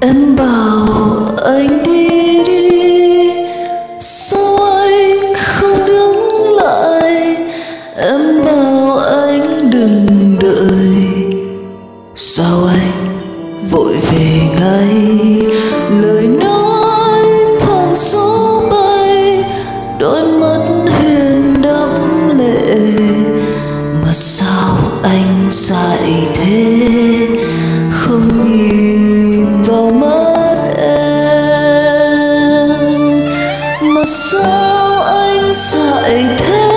em bảo anh đi đi, sao anh không đứng lại? Em bảo anh đừng đợi. Sao anh vội về ngay? Lời nói thoáng gió bay, đôi mắt huyền đẫm lệ. Mà sao anh dại thế? Mà sao anh dại thế,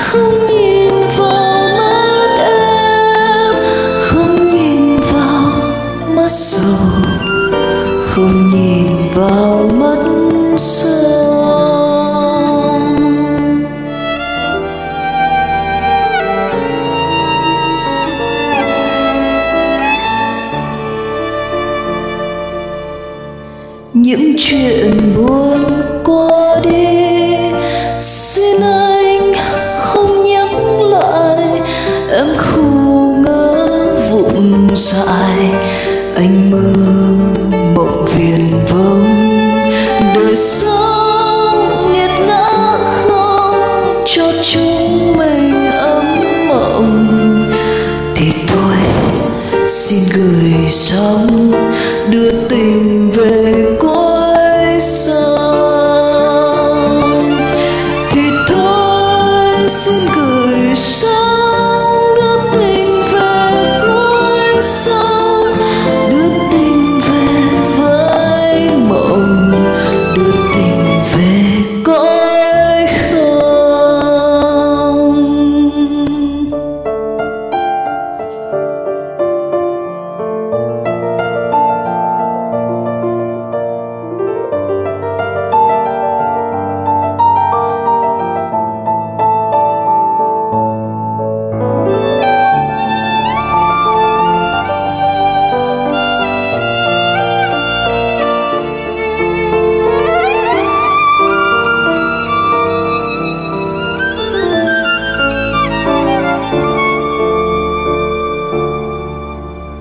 không nhìn vào mắt em, không nhìn vào mắt sầu không nhìn vào mắt sâu những chuyện buồn dại, anh mơ mộng viền vông. Đời sống nghiệt ngã không cho chúng mình ấm mộng. Thì thôi, xin gửi sóng đưa tình về cuối sông. Thì thôi, xin gửi sóng cuối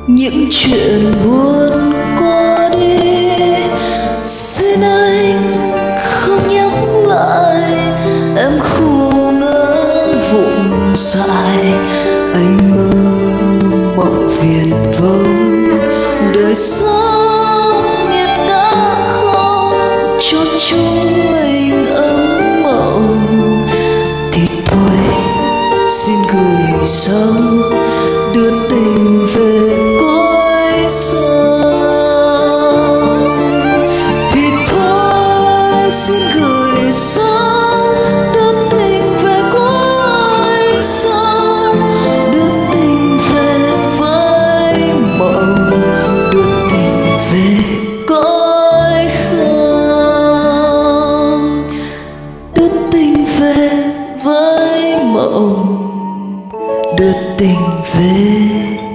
những chuyện buồn qua đi, xin anh không nhắc lại. Em khu ngỡ vụng dại anh mơ mộng viền vông đời sống nghiệt ngã không cho chúng mình ấm mộng. Thì thôi, xin gửi sông đưa tình về đưa tình về.